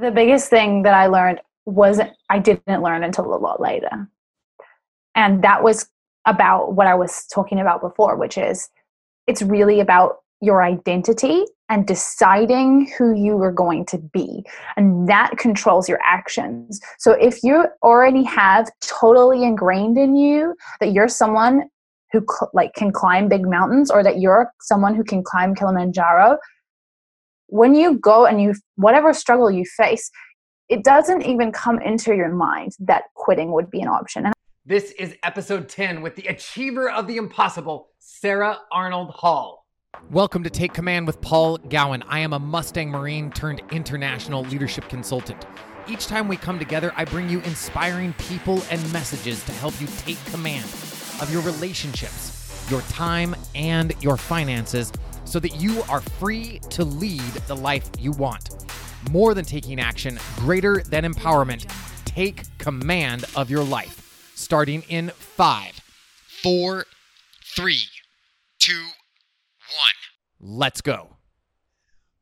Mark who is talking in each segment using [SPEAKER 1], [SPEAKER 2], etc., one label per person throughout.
[SPEAKER 1] The biggest thing that I learned wasn't, I didn't learn until a lot later. And that was about what I was talking about before, which is it's really about your identity and deciding who you are going to be and that controls your actions so if you already have totally ingrained in you that you're someone who like can climb big mountains or that you're someone who can climb kilimanjaro when you go and you whatever struggle you face it doesn't even come into your mind that quitting would be an option and
[SPEAKER 2] this is episode 10 with the achiever of the impossible sarah arnold hall
[SPEAKER 3] Welcome to Take Command with Paul Gowan. I am a Mustang Marine turned international leadership consultant. Each time we come together, I bring you inspiring people and messages to help you take command of your relationships, your time, and your finances so that you are free to lead the life you want. More than taking action, greater than empowerment, take command of your life. Starting in five, four, three, two, one. Let's go.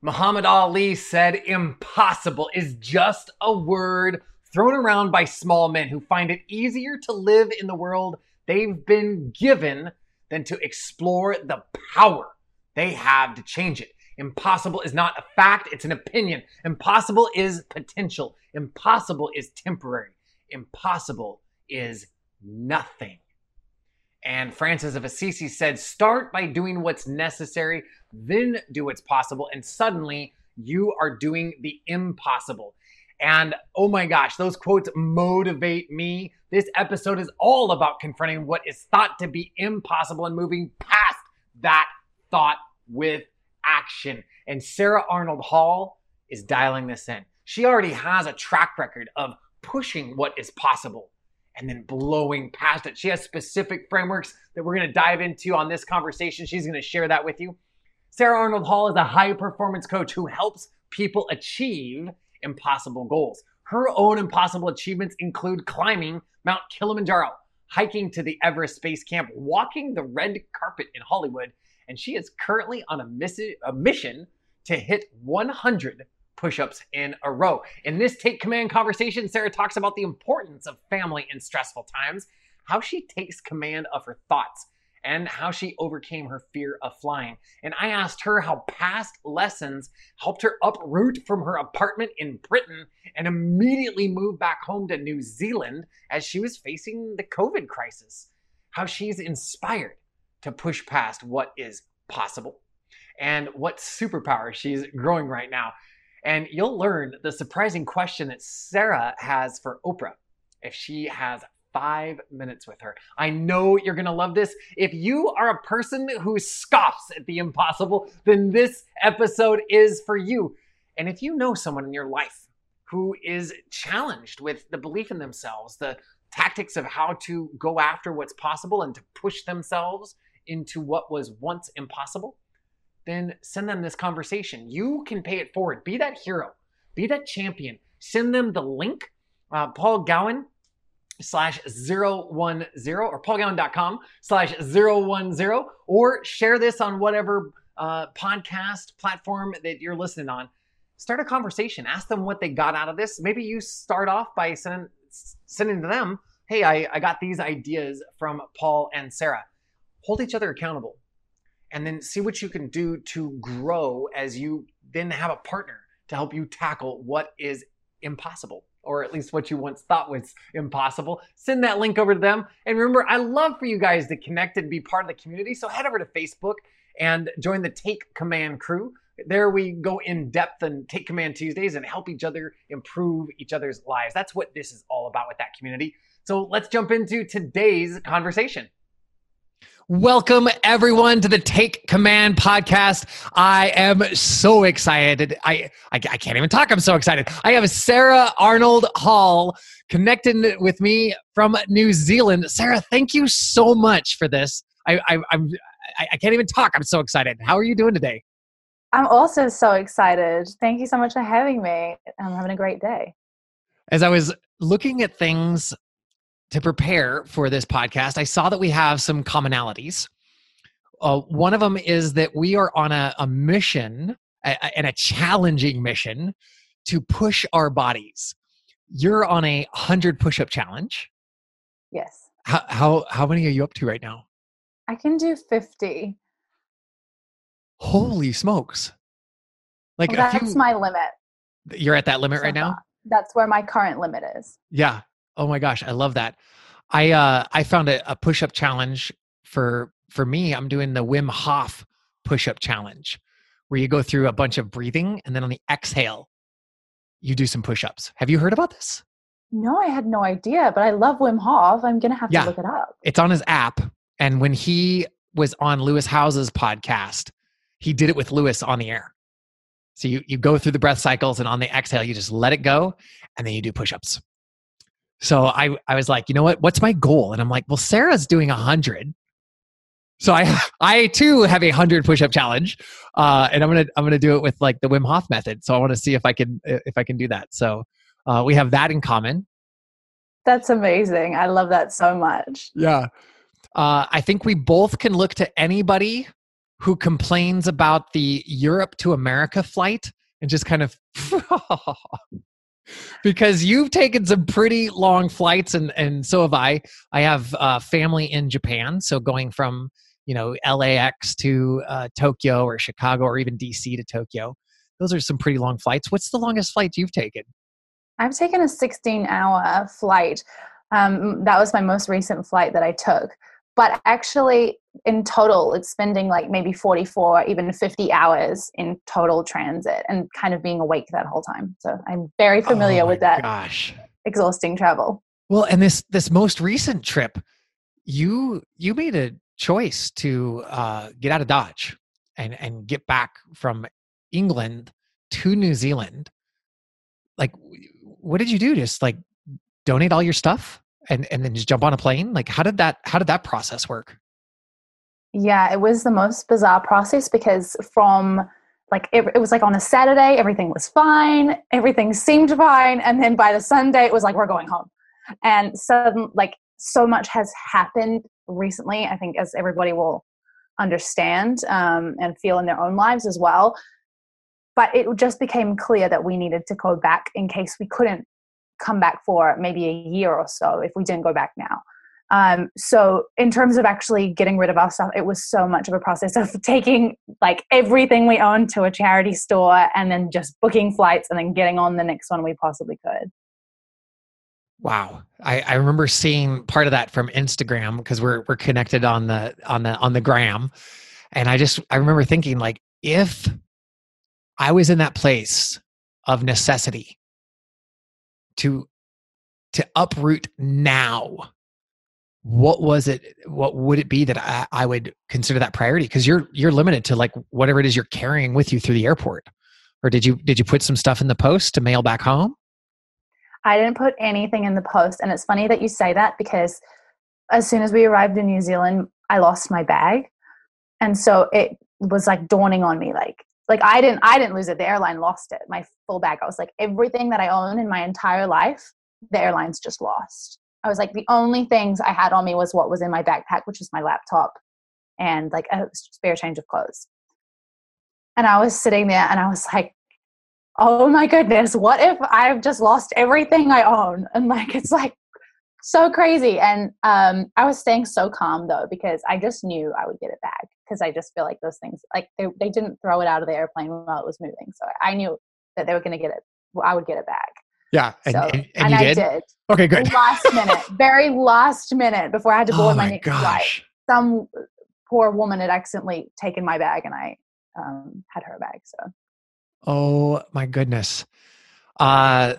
[SPEAKER 2] Muhammad Ali said impossible is just a word thrown around by small men who find it easier to live in the world they've been given than to explore the power they have to change it. Impossible is not a fact, it's an opinion. Impossible is potential. Impossible is temporary. Impossible is nothing. And Francis of Assisi said, Start by doing what's necessary, then do what's possible, and suddenly you are doing the impossible. And oh my gosh, those quotes motivate me. This episode is all about confronting what is thought to be impossible and moving past that thought with action. And Sarah Arnold Hall is dialing this in. She already has a track record of pushing what is possible and then blowing past it. She has specific frameworks that we're going to dive into on this conversation. She's going to share that with you. Sarah Arnold Hall is a high performance coach who helps people achieve impossible goals. Her own impossible achievements include climbing Mount Kilimanjaro, hiking to the Everest Base Camp, walking the red carpet in Hollywood, and she is currently on a, miss- a mission to hit 100 push ups in a row. In this Take Command conversation, Sarah talks about the importance of family in stressful times, how she takes command of her thoughts, and how she overcame her fear of flying. And I asked her how past lessons helped her uproot from her apartment in Britain and immediately move back home to New Zealand as she was facing the COVID crisis. How she's inspired to push past what is possible and what superpower she's growing right now. And you'll learn the surprising question that Sarah has for Oprah if she has five minutes with her. I know you're to love this. If you are a person who scoffs at the impossible, then this episode is for you. And if you know someone in your life who is challenged with the belief in themselves, the tactics of how to go after what's possible and to push themselves into what was once impossible, then send them this conversation. You can pay it forward. Be that hero, be that champion. Send them the link, uh, Paul Gowan slash 010 or paulgowan.com slash 010 or share this on whatever uh, podcast platform that you're listening on. Start a conversation. Ask them what they got out of this. Maybe you start off by sending, sending to them, hey, I, I got these ideas from Paul and Sarah. Hold each other accountable and then see what you can do to grow as you then have a partner to help you tackle what is impossible or at least what you once thought was impossible. Send that link over to them. And remember, I love for you guys to connect and be part of the community. So head over to Facebook and join the Take Command crew. There we go in depth and take command Tuesdays and help each other improve each other's lives. That's what this is all about with that community. So let's jump into today's conversation.
[SPEAKER 3] Welcome everyone to the Take Command podcast. I am so excited. I, I, I can't even talk. I'm so excited. I have Sarah Arnold Hall connecting with me from New Zealand. Sarah, thank you so much for this. I, I, I'm I can't even talk. I'm so excited. How are you doing today?
[SPEAKER 1] I'm also so excited. Thank you so much for having me. I'm having a great day.
[SPEAKER 3] As I was looking at things to prepare for this podcast, I saw that we have some commonalities. Uh, one of them is that we are on a, a mission a, a, and a challenging mission
[SPEAKER 2] to push our bodies. You're on a 100 push up challenge.
[SPEAKER 1] Yes.
[SPEAKER 2] How, how, how many are you up to right now?
[SPEAKER 1] I can do 50.
[SPEAKER 2] Holy smokes. Like
[SPEAKER 1] Well, that's
[SPEAKER 2] few,
[SPEAKER 1] my limit.
[SPEAKER 2] you're at that limit
[SPEAKER 1] so
[SPEAKER 2] right now?
[SPEAKER 1] That's where my current limit is.
[SPEAKER 2] Yeah. Oh my gosh, I love that. I uh I found a, a push-up challenge for for me. I'm doing the Wim Hof push-up challenge where you go through a bunch of breathing and then on the exhale you do some push-ups. Have you heard about this?
[SPEAKER 1] No, I had no idea, but I love Wim Hof. I'm going to have
[SPEAKER 2] Yeah.
[SPEAKER 1] to look it up.
[SPEAKER 2] It's on his app and when he was on Lewis Howes's podcast, he did it with Lewis on the air. So you you go through the breath cycles and on the exhale you just let it go and then you do push-ups. So I I was like, you know what? What's my goal? And I'm like, well, Sarah's doing a hundred. So I I too have a hundred push-up challenge, uh, and I'm gonna I'm gonna do it with like the Wim Hof method. So I want to see if I can if I can do that. So uh, we have that in common.
[SPEAKER 1] That's amazing. I love that so much.
[SPEAKER 2] Yeah. Uh, I think we both can look to anybody who complains about the Europe to America flight and just kind of because you've taken some pretty long flights and and so have I. I have uh, family in Japan, so going from you know LAX to uh, Tokyo or Chicago or even DC to Tokyo, those are some pretty long flights. What's the longest flight you've taken?
[SPEAKER 1] I've taken a 16 hour flight. Um, that was my most recent flight that I took. But actually, in total, it's spending like maybe 44, even 50 hours in total transit and kind of being awake that whole time. So I'm very familiar
[SPEAKER 2] Oh
[SPEAKER 1] with that
[SPEAKER 2] Gosh.
[SPEAKER 1] exhausting travel.
[SPEAKER 2] Well, and this this most recent trip, you you made a choice to uh, get out of Dodge and and get back from England to New Zealand. Like, what did you do? Just like donate all your stuff and and then just jump on a plane? Like, how did that how did that process work?
[SPEAKER 1] Yeah, it was the most bizarre process because from like it, it was like on a Saturday, everything was fine, everything seemed fine, and then by the Sunday, it was like we're going home, and sudden like so much has happened recently. I think as everybody will understand um, and feel in their own lives as well. But it just became clear that we needed to go back in case we couldn't come back for maybe a year or so if we didn't go back now. Um, so in terms of actually getting rid of our stuff, it was so much of a process of taking like everything we owned to a charity store and then just booking flights and then getting on the next one we possibly could.
[SPEAKER 2] Wow, I, I remember seeing part of that from Instagram because we're we're connected on the on the on the gram, and I just I remember thinking like if I was in that place of necessity to to uproot now, what was it? What would it be that I, I would consider that priority? Because you're you're limited to like whatever it is you're carrying with you through the airport, or did you did you put some stuff in the post to mail back home?
[SPEAKER 1] I didn't put anything in the post. And it's funny that you say that because as soon as we arrived in New Zealand, I lost my bag. And so it was like dawning on me like like I didn't I didn't lose it. The airline lost it. My full bag. I was like everything that I own in my entire life, the airlines just lost. I was like the only things I had on me was what was in my backpack, which was my laptop and like a spare change of clothes. And I was sitting there and I was like oh my goodness, what if I've just lost everything I own? And like, it's like so crazy. And um, I was staying so calm though, because I just knew I would get it back. Because I just feel like those things, like they, they didn't throw it out of the airplane while it was moving. So I knew that they were going to get it. I would get it back.
[SPEAKER 2] Yeah, and,
[SPEAKER 1] So,
[SPEAKER 2] and, and you
[SPEAKER 1] I
[SPEAKER 2] did?
[SPEAKER 1] did.
[SPEAKER 2] Okay, good.
[SPEAKER 1] Last minute, very last minute before I had to board
[SPEAKER 2] oh
[SPEAKER 1] my
[SPEAKER 2] my
[SPEAKER 1] next flight. Some poor woman had accidentally taken my bag and I um, had her bag. So
[SPEAKER 2] Oh my goodness. Uh,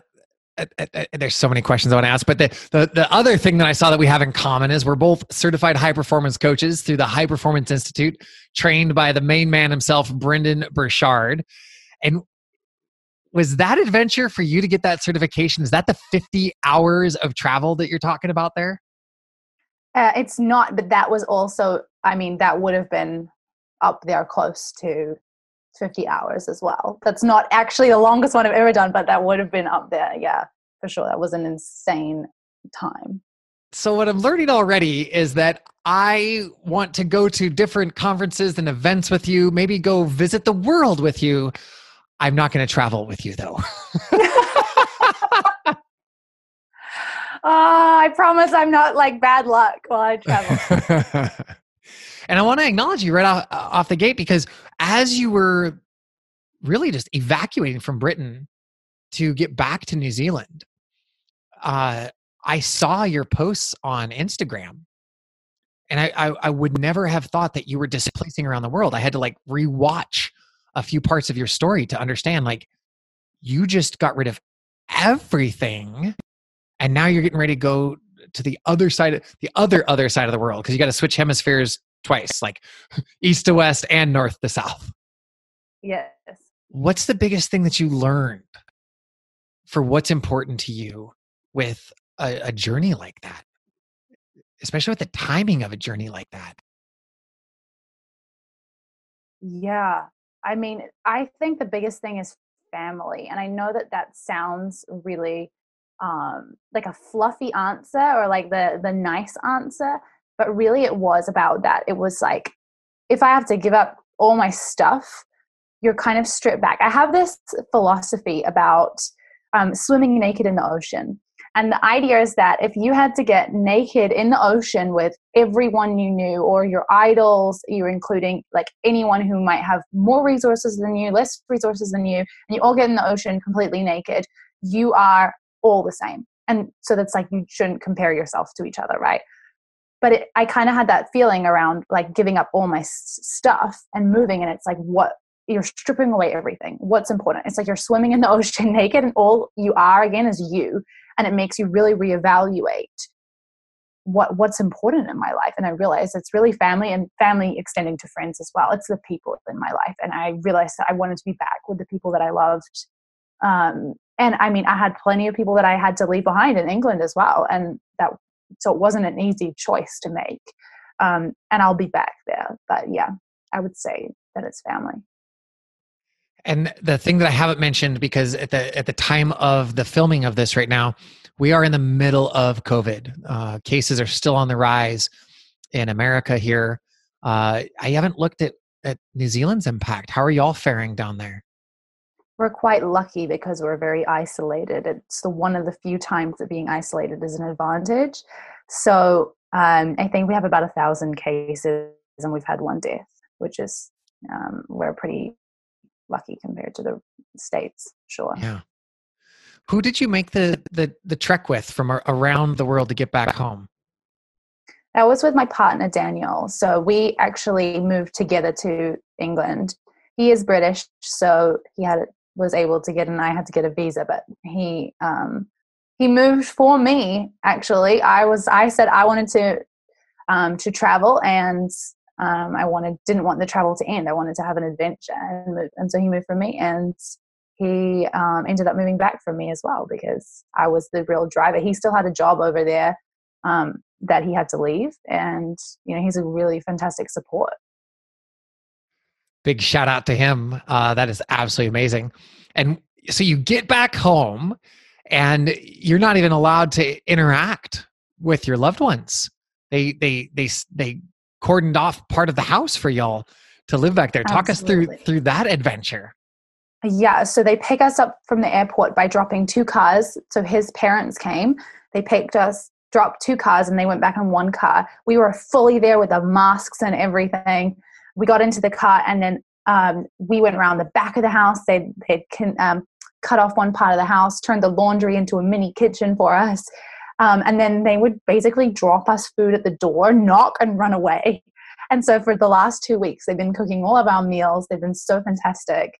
[SPEAKER 2] uh, uh, uh, there's so many questions I want to ask, but the, the the other thing that I saw that we have in common is we're both certified high performance coaches through the High Performance Institute, trained by the main man himself, Brendon Burchard. And was that adventure for you to get that certification? Is that the 50 hours of travel that you're talking about there?
[SPEAKER 1] Uh, it's not, but that was also, I mean, that would have been up there close to 50 hours as well. That's not actually the longest one I've ever done, but that would have been up there. Yeah, for sure. That was an insane time.
[SPEAKER 2] So, what I'm learning already is that I want to go to different conferences and events with you, maybe go visit the world with you. I'm not going to travel with you though.
[SPEAKER 1] Oh, I promise I'm not like bad luck while I travel.
[SPEAKER 2] and I want to acknowledge you right off, off the gate because as you were really just evacuating from Britain to get back to New Zealand, uh, I saw your posts on Instagram. And I, I, I would never have thought that you were displacing around the world. I had to like rewatch a few parts of your story to understand like you just got rid of everything and now you're getting ready to go to the other side of the other other side of the world because you got to switch hemispheres twice like east to west and north to south.
[SPEAKER 1] Yes.
[SPEAKER 2] What's the biggest thing that you learned for what's important to you with a, a journey like that? Especially with the timing of a journey like that.
[SPEAKER 1] Yeah i mean i think the biggest thing is family and i know that that sounds really um, like a fluffy answer or like the the nice answer but really it was about that. It was like if i have to give up all my stuff you're kind of stripped back. I have this philosophy about um, swimming naked in the ocean and the idea is that if you had to get naked in the ocean with everyone you knew or your idols you're including like anyone who might have more resources than you less resources than you and you all get in the ocean completely naked you are all the same. And so that's like you shouldn't compare yourself to each other, right? But it, I kind of had that feeling around like giving up all my s- stuff and moving, and it's like what you're stripping away everything. What's important? It's like you're swimming in the ocean naked, and all you are again is you, and it makes you really reevaluate what what's important in my life. And i realized it's really family and family extending to friends as well. It's the people in my life. And i realized that i wanted to be back with the people that i loved. Um, and I mean, I had plenty of people that I had to leave behind in England as well, and that so it wasn't an easy choice to make. Um, and I'll be back there, but yeah, I would say that it's family.
[SPEAKER 2] And the thing that I haven't mentioned, because at the at the time of the filming of this right now, we are in the middle of COVID. Uh, cases are still on the rise in America here. Uh, I haven't looked at at New Zealand's impact. How are y'all faring down there?
[SPEAKER 1] we're quite lucky because we're very isolated. It's the one of the few times that being isolated is an advantage. So um, I think we have about a thousand cases and we've had one death, which is um, we're pretty lucky compared to the states. Sure.
[SPEAKER 2] Yeah. Who did you make the the the trek with from around the world to get back home?
[SPEAKER 1] I was with my partner Daniel. So we actually moved together to England. He is British, so he had was able to get and I had to get a visa, but he um, he moved for me. Actually, I was I said I wanted to um, to travel and um, I wanted didn't want the travel to end. I wanted to have an adventure and and so he moved from me and he um, ended up moving back from me as well because I was the real driver. He still had a job over there um, that he had to leave, and you know he's a really fantastic support
[SPEAKER 2] big shout out to him. Uh, that is absolutely amazing. And so you get back home and you're not even allowed to interact with your loved ones. They they they they cordoned off part of the house for y'all to live back there. Talk Absolutely. us through through that adventure.
[SPEAKER 1] Yeah, so they pick us up from the airport by dropping two cars. So his parents came, they picked us, dropped two cars, and they went back in one car. We were fully there with the masks and everything we got into the car and then um, we went around the back of the house. They they um, cut off one part of the house, turned the laundry into a mini kitchen for us, um, and then they would basically drop us food at the door, knock, and run away. And so for the last two weeks, they've been cooking all of our meals. They've been so fantastic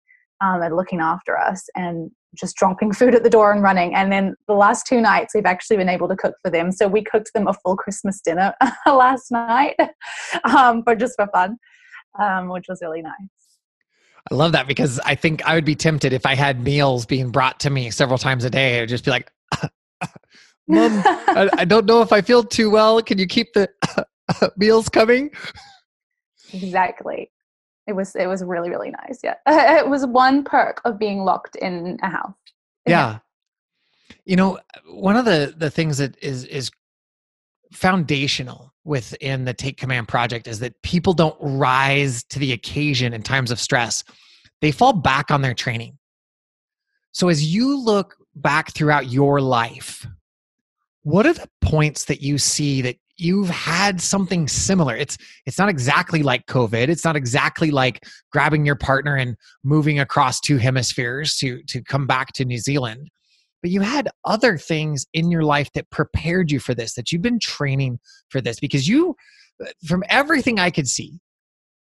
[SPEAKER 1] um, at looking after us and just dropping food at the door and running. And then the last two nights, we've actually been able to cook for them. So we cooked them a full Christmas dinner last night, um, but just for fun um, which was really nice.
[SPEAKER 2] I love that because I think I would be tempted if I had meals being brought to me several times a day. I'd just be like, Mom, I, I, don't know if I feel too well. Can you keep the meals coming?
[SPEAKER 1] Exactly. It was it was really really nice. Yeah, it was one perk of being locked in a house.
[SPEAKER 2] Yeah. You know, one of the the things that is is foundational within the Take Command project is that people don't rise to the occasion in times of stress. They fall back on their training. So as you look back throughout your life, what are the points that you see that you've had something similar? It's it's not exactly like covid. It's not exactly like grabbing your partner and moving across two hemispheres to to come back to new zealand but you had other things in your life that prepared you for this that you've been training for this because you from everything i could see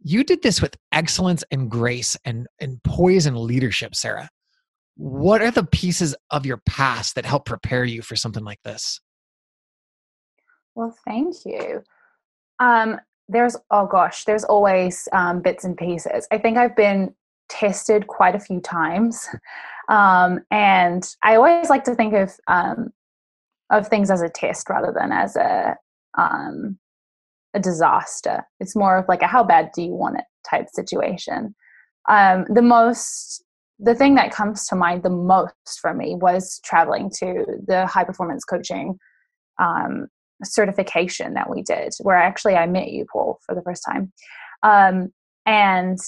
[SPEAKER 2] you did this with excellence and grace and and poise and leadership sarah. What are the pieces of your past that help prepare you for something like this
[SPEAKER 1] well, thank you. Um, there's oh gosh, there's always um, bits and pieces. I think I've been tested quite a few times, um, and I always like to think of um, of things as a test rather than as a um, a disaster. It's more of like a how bad do you want it type situation. Um, the most the thing that comes to mind the most for me was traveling to the high performance coaching um, certification that we did where actually I met you, Paul, for the first time. Um, and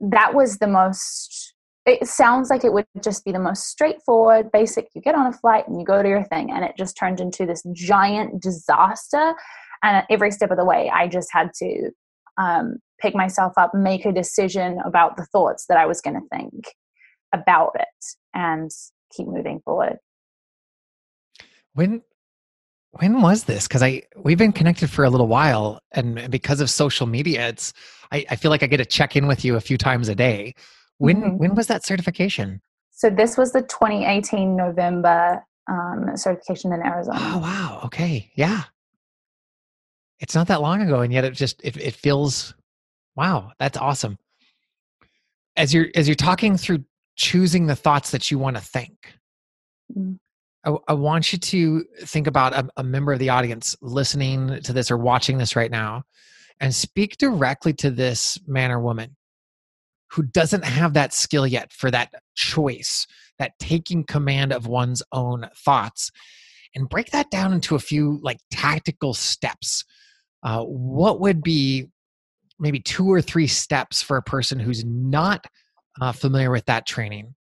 [SPEAKER 1] that was the most, it sounds like it would just be the most straightforward, basic. You get on a flight and you go to your thing, and it just turned into this giant disaster. And every step of the way, I just had to um, pick myself up, make a decision about the thoughts that I was going to think about it, and keep moving forward.
[SPEAKER 2] When when was this? Because i we've been connected for a little while and because of social media it's i, I feel like i get to check in with you a few times a day. When mm-hmm. when was that certification?
[SPEAKER 1] So this was the 2018 november um, certification in arizona.
[SPEAKER 2] Oh wow. Okay. Yeah. It's not that long ago and yet it just it, it feels wow that's awesome. As you're as you're talking through choosing the thoughts that you want to think. Mm-hmm. I, I want you to think about a, a member of the audience listening to this or watching this right now and speak directly to this man or woman who doesn't have that skill yet for that choice, that taking command of one's own thoughts, and break that down into a few like tactical steps. Uh, what would be maybe two or three steps for a person who's not uh, familiar with that training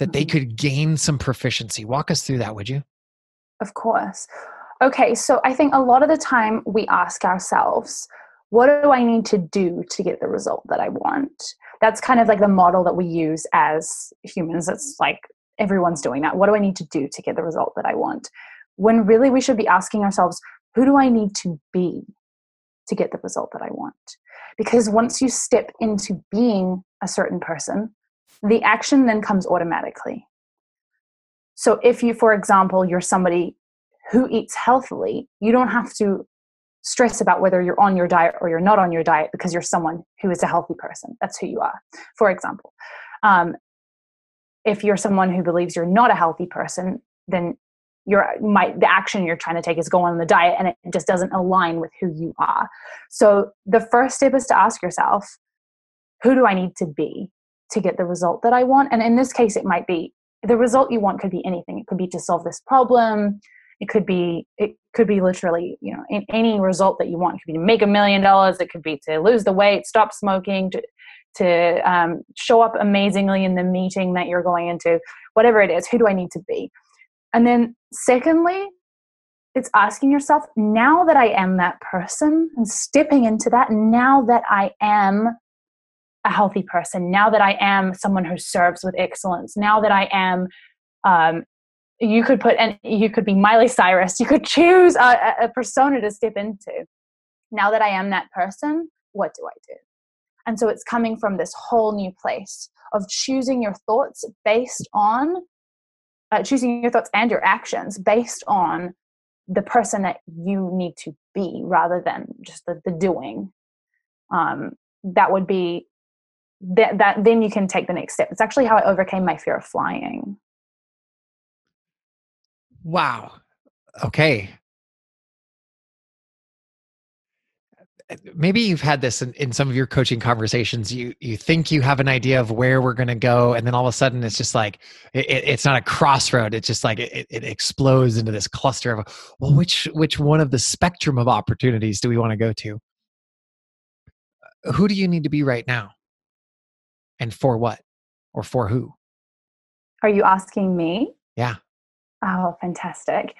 [SPEAKER 2] that they mm-hmm. could gain some proficiency. Walk us through that, would you?
[SPEAKER 1] Of course. Okay, so I think a lot of the time we ask ourselves, what do I need to do to get the result that I want? That's kind of like the model that we use as humans. It's like everyone's doing that. What do I need to do to get the result that I want? When really we should be asking ourselves, who do I need to be to get the result that I want? Because once you step into being a certain person, the action then comes automatically. So if you, for example, you're somebody who eats healthily, you don't have to stress about whether you're on your diet or you're not on your diet because you're someone who is a healthy person. That's who you are, for example. Um, if you're someone who believes you're not a healthy person, then your might the action you're trying to take is go on the diet and it just doesn't align with who you are. So the first step is to ask yourself, who do I need to be? To get the result that I want. And in this case, it might be the result you want could be anything. It could be to solve this problem. It could be it could be literally you know any result that you want. It could be to make a million dollars. It could be to lose the weight, stop smoking, to to um, show up amazingly in the meeting that you're going into. Whatever it is, who do I need to be? And then secondly, it's asking yourself now that I am that person and stepping into that. Now that I am a healthy person, now that I am someone who serves with excellence, now that I am, um, you could put, and you could be Miley Cyrus, you could choose a, a persona to step into. Now that I am that person, what do I do? And so it's coming from this whole new place of choosing your thoughts based on, uh, choosing your thoughts and your actions based on the person that you need to be rather than just the, the doing. Um, that would be that, that then you can take the next step. It's actually how I overcame my fear of flying.
[SPEAKER 2] Wow. Okay. Maybe you've had this in, in some of your coaching conversations. You you think you have an idea of where we're going to go, and then all of a sudden it's just like it, it's not a crossroad. It's just like it, it explodes into this cluster of well, mm. which which one of the spectrum of opportunities do we want to go to? Who do you need to be right now? And for what or for who?
[SPEAKER 1] Are you asking me?
[SPEAKER 2] Yeah.
[SPEAKER 1] Oh, fantastic.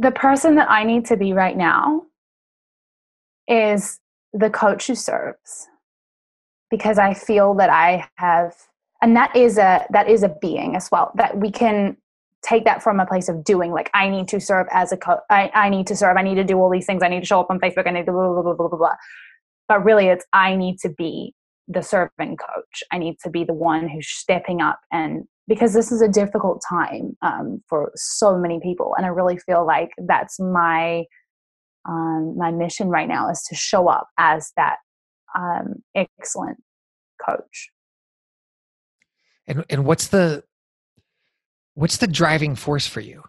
[SPEAKER 1] The person that I need to be right now is the coach who serves because I feel that I have and that is a that is a being as well that we can take that from a place of doing like i need to serve as a coach I, I need to serve i need to do all these things i need to show up on facebook i need to blah blah blah blah blah blah but really it's i need to be the serving coach. I need to be the one who's stepping up and because this is a difficult time um, for so many people and i really feel like that's my um, my mission right now is to show up as that um, excellent coach.
[SPEAKER 2] And and what's the what's the driving force for you?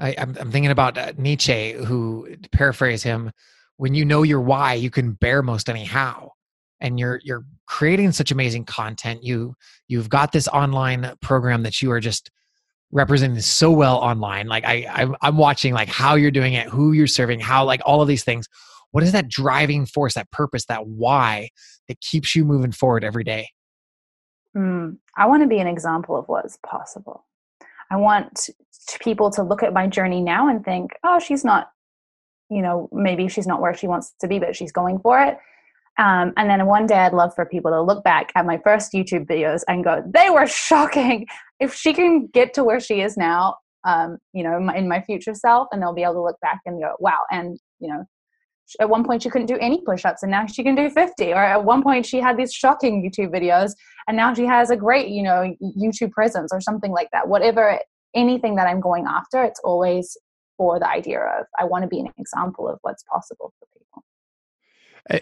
[SPEAKER 2] I, am thinking about uh, Nietzsche, who, to paraphrase him, when you know your why, you can bear most any how. And you're you're creating such amazing content. You you've got this online program that you are just representing so well online. Like I I'm, watching like how you're doing it, who you're serving, how like all of these things. What is that driving force, that purpose, that why that keeps you moving forward every day?
[SPEAKER 1] Mm, I want to be an example of what's possible. I want people to look at my journey now and think, oh, she's not, you know, maybe she's not where she wants to be, but she's going for it. Um, and then one day I'd love for people to look back at my first YouTube videos and go, they were shocking. If she can get to where she is now, um, you know, in my, future self, and they'll be able to look back and go, wow. And, you know, at one point she couldn't do any push-ups and now she can do 50 or at one point she had these shocking youtube videos and now she has a great you know youtube presence or something like that whatever anything that i'm going after it's always for the idea of i want to be an example of what's possible for people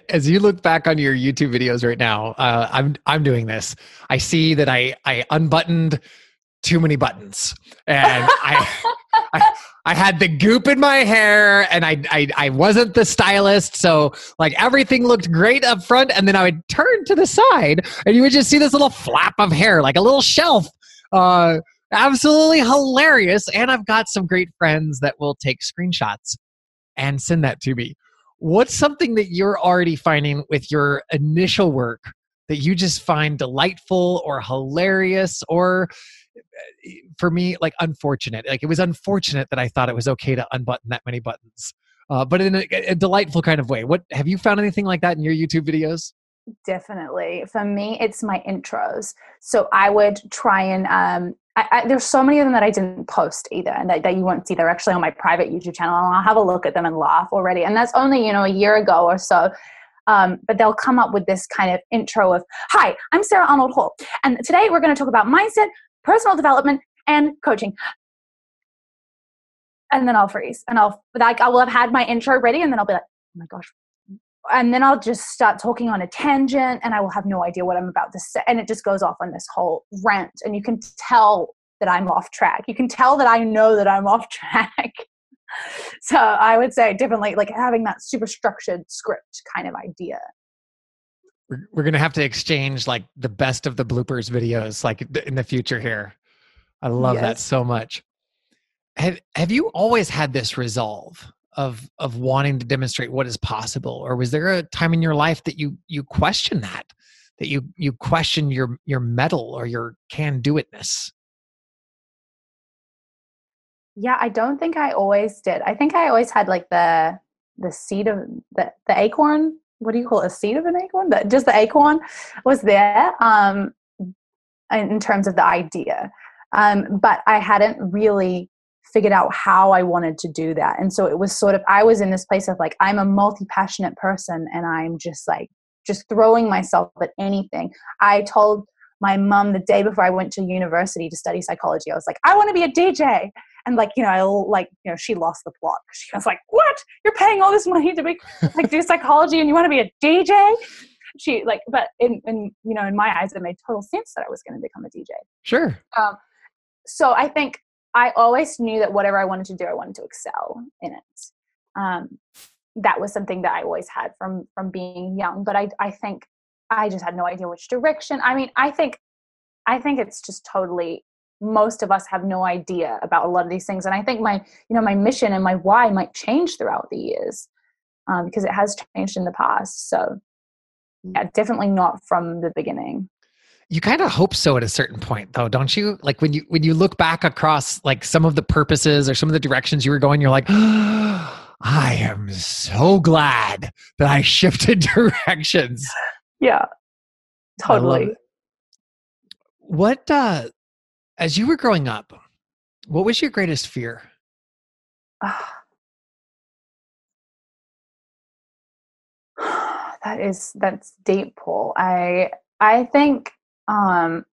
[SPEAKER 2] as you look back on your youtube videos right now uh, i'm i'm doing this i see that i i unbuttoned too many buttons and I, I I had the goop in my hair and I, I I wasn't the stylist. So like everything looked great up front. And then I would turn to the side and you would just see this little flap of hair, like a little shelf. Uh, absolutely hilarious. And I've got some great friends that will take screenshots and send that to me. What's something that you're already finding with your initial work that you just find delightful or hilarious or for me like unfortunate? Like it was unfortunate that i thought it was okay to unbutton that many buttons uh, but in a, a, delightful kind of way. What have you found anything like that in your youtube videos
[SPEAKER 1] definitely for me it's my intros so i would try and um, I, I, there's so many of them that I didn't post either, and that, that you won't see. They're actually on my private YouTube channel, and I'll have a look at them and laugh already. And that's only you know a year ago or so. Um, but they'll come up with this kind of intro of, "Hi, I'm Sarah Arnold Hall, and today we're going to talk about mindset, personal development and coaching. And then I'll freeze and I'll like I will have had my intro ready and then I'll be like, oh my gosh. And then I'll just start talking on a tangent and I will have no idea what I'm about to say. And it just goes off on this whole rant. And you can tell that I'm off track. You can tell that I know that I'm off track. so I would say definitely like having that super structured script kind of idea
[SPEAKER 2] we're, we're gonna have to exchange like the best of the bloopers videos like in the future here i love yes. that so much have have you always had this resolve of of wanting to demonstrate what is possible? Or was there a time in your life that you you question that that you you question your your mettle or your can do itness
[SPEAKER 1] yeah i don't think i always did. I think i always had like the the seed of the the acorn what do you call it, a seed of an acorn? That just the acorn was there um, in terms of the idea, um, but I hadn't really figured out how I wanted to do that. And so it was sort of I was in this place of like I'm a multi passionate person, and I'm just like just throwing myself at anything. I told my mom the day before I went to university to study psychology, I was like, I want to be a DJ and like you know I like you know she lost the plot. She was like what? You're paying all this money to be like do psychology and you want to be a dj she like but in, in you know in my eyes it made total sense that i was going to become a dj
[SPEAKER 2] sure.
[SPEAKER 1] Um, so i think i always knew that whatever i wanted to do i wanted to excel in it. Um, that was something that i always had from from being young but i i think i just had no idea which direction. I mean i think i think it's just totally most of us have no idea about a lot of these things and i think my you know my mission and my why might change throughout the years um, because it has changed in the past so yeah definitely not from the beginning
[SPEAKER 2] You kind of hope so at a certain point though, don't you? Like when you when you look back across like some of the purposes or some of the directions you were going, you're like, I am so glad that I shifted directions.
[SPEAKER 1] Yeah. Totally.
[SPEAKER 2] What uh as you were growing up, what was your greatest fear?
[SPEAKER 1] that is that's deep Paul. I I think um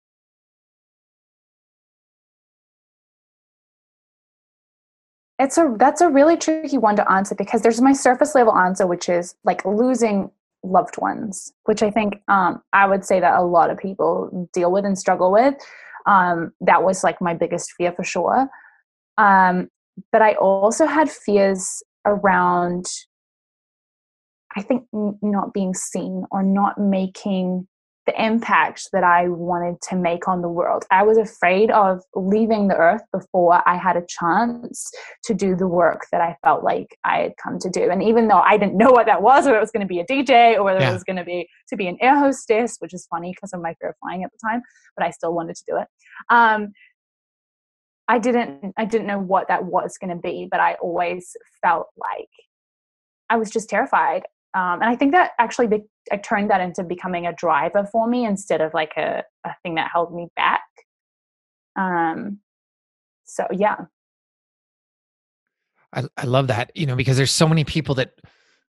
[SPEAKER 1] it's a that's a really tricky one to answer because there's my surface level answer which is like losing loved ones which i think um, i would say that a lot of people deal with and struggle with. Um, that was like my biggest fear for sure. Um, but i also had fears around i think not being seen or not making the impact that I wanted to make on the world. I was afraid of leaving the earth before I had a chance to do the work that I felt like I had come to do. And even though I didn't know what that was, whether it was going to be a DJ or whether yeah. it was going to be to be an air hostess, which is funny because of my fear of flying at the time, but I still wanted to do it. Um, I didn't I didn't know what that was going to be, but I always felt like I was just terrified um, and I think that actually be- I turned that into becoming a driver for me instead of like a, a thing that held me back. Um, so yeah.
[SPEAKER 2] I, I love that, you know, because there's so many people that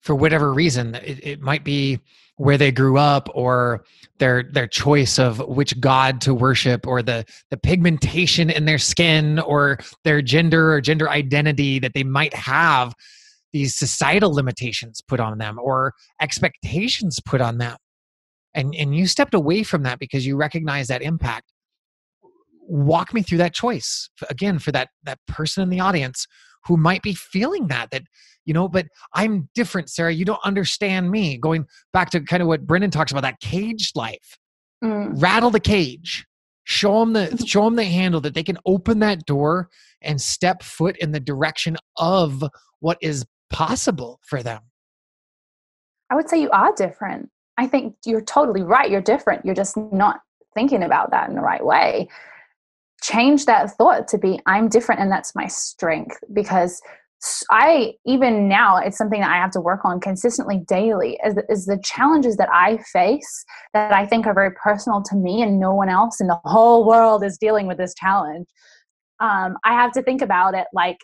[SPEAKER 2] for whatever reason, it, it might be where they grew up or their their choice of which god to worship or the the pigmentation in their skin or their gender or gender identity that they might have these societal limitations put on them or expectations put on them. And and you stepped away from that because you recognize that impact. Walk me through that choice again for that that person in the audience who might be feeling that that you know but i'm different sarah. You don't understand me. Going back to kind of what brendon talks about that caged life. Mm. rattle the cage. Show them the show them the handle that they can open that door and step foot in the direction of what is possible for them?
[SPEAKER 1] I would say you are different. I think you're totally right. You're different. You're just not thinking about that in the right way. Change that thought to be, I'm different and that's my strength because I, even now, it's something that I have to work on consistently daily is, is the challenges that I face that I think are very personal to me and no one else in the whole world is dealing with this challenge. Um, I have to think about it like,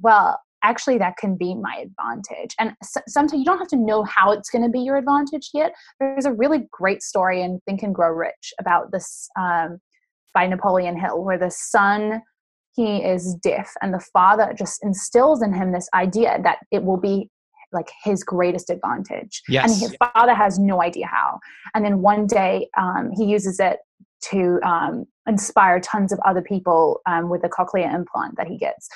[SPEAKER 1] well, actually that can be my advantage. And sometimes you don't have to know how it's going to be your advantage yet there's a really great story in think and grow rich about this um, by napoleon hill where the son he is deaf and the father just instills in him this idea that it will be like his greatest advantage.
[SPEAKER 2] Yes.
[SPEAKER 1] and his father has no idea how. And then one day um, he uses it to um, inspire tons of other people um, with the cochlear implant that he gets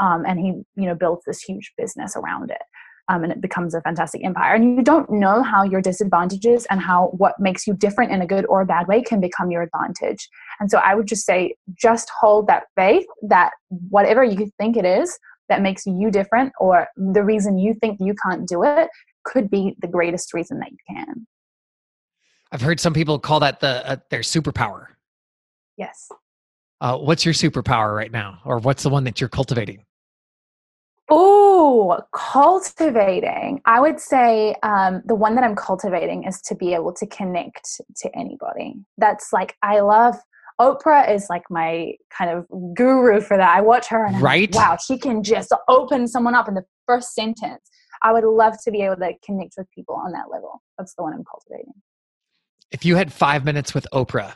[SPEAKER 1] um, and he you know builds this huge business around it um, and it becomes a fantastic empire. And you don't know how your disadvantages and how what makes you different in a good or a bad way can become your advantage. And so i would just say just hold that faith that whatever you think it is that makes you different or the reason you think you can't do it could be the greatest reason that you can.
[SPEAKER 2] I've heard some people call that the uh, their superpower.
[SPEAKER 1] Yes.
[SPEAKER 2] Uh, what's your superpower right now? Or what's the one that you're cultivating
[SPEAKER 1] Oh, cultivating. I would say um, the one that I'm cultivating is to be able to connect to anybody. That's like, I love Oprah is like my kind of guru for that. I watch her and
[SPEAKER 2] right?
[SPEAKER 1] Like, wow, she can just open someone up in the first sentence. I would love to be able to connect with people on that level. That's the one I'm cultivating.
[SPEAKER 2] If you had five minutes with Oprah